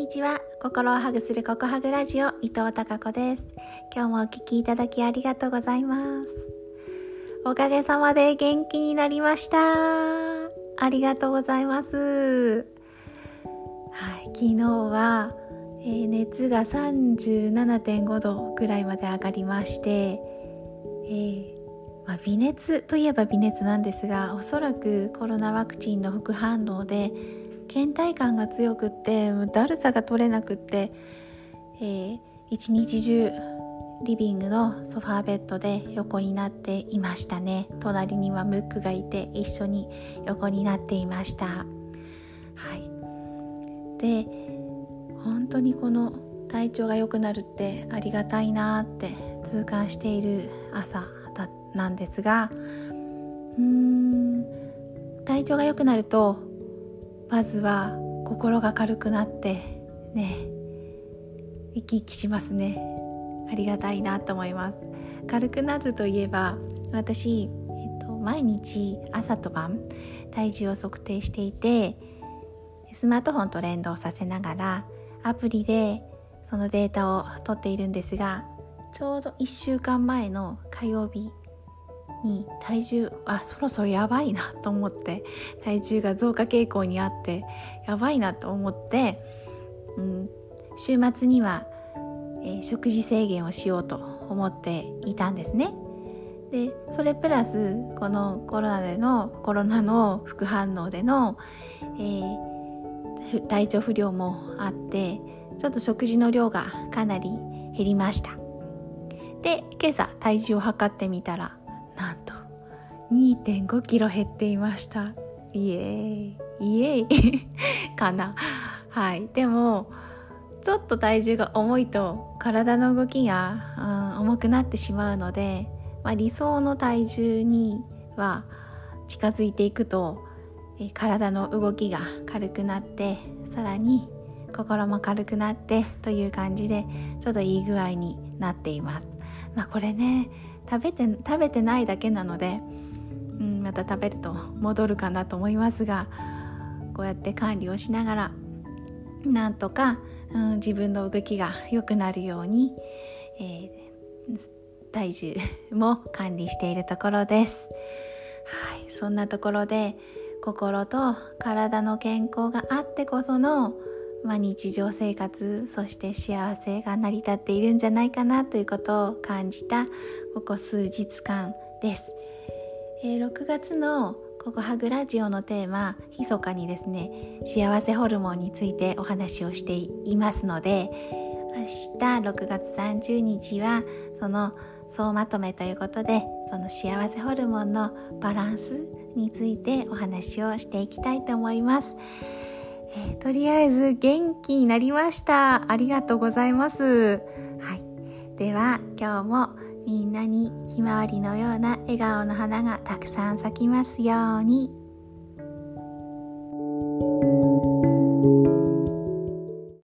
にちは。心をハグするココハグラジオ伊藤孝子です。今日もお聞きいただきありがとうございます。おかげさまで元気になりました。ありがとうございます。はい昨日は、えー、熱が37.5度ぐらいまで上がりまして、えーまあ、微熱といえば微熱なんですがおそらくコロナワクチンの副反応で倦怠感が強くってだるさが取れなくって、えー、一日中リビングのソファーベッドで横になっていましたね。隣にはムックがいて一緒に横になっていました。はい。で本当にこの体調が良くなるってありがたいなって痛感している朝なんですがうーん体調が良くなるとまずは心が軽くなってね生き生きしますね。ありがたいなと思います。軽くなるといえば私、えっと、毎日朝と晩体重を測定していてスマートフォンと連動させながらアプリでそのデータを取っているんですがちょうど1週間前の火曜日に体重あそろそろやばいなと思って 体重が増加傾向にあってやばいなと思って、うん、週末には、えー、食事制限をしようと思っていたんですね。でそれプラスこのコロナでのコロナの副反応での、えー、体調不良もあってちょっと食事の量がかなり減りましたで今朝体重を測ってみたらなんと2.5キロ減っていました。イエーイ。イエーイ。かな。はい。でもちょっと体重が重いと体の動きが、うん、重くなってしまうので、まあ、理想の体重には近づいていくとえ体の動きが軽くなってさらに心も軽くなってという感じでちょっといい具合になっています。まあ、これね食べて食べてないだけなので、うん、また食べると戻るかなと思いますがこうやって管理をしながらなんとか、うん、自分の動きが良くなるように、えー、体重も管理しているところです。はい、そんなところで心と体の健康があってこそのまあ、日常生活そして幸せが成り立っているんじゃないかなということを感じたここ数日間です、えー、6月のここハグラジオのテーマ密かにですね幸せホルモンについてお話をしていますので明日6月30日はその総まとめということでその幸せホルモンのバランスについてお話をしていきたいと思います。えー、とりあえず元気になりました。ありがとうございます。はい。では今日もみんなにひまわりのような笑顔の花がたくさん咲きますように。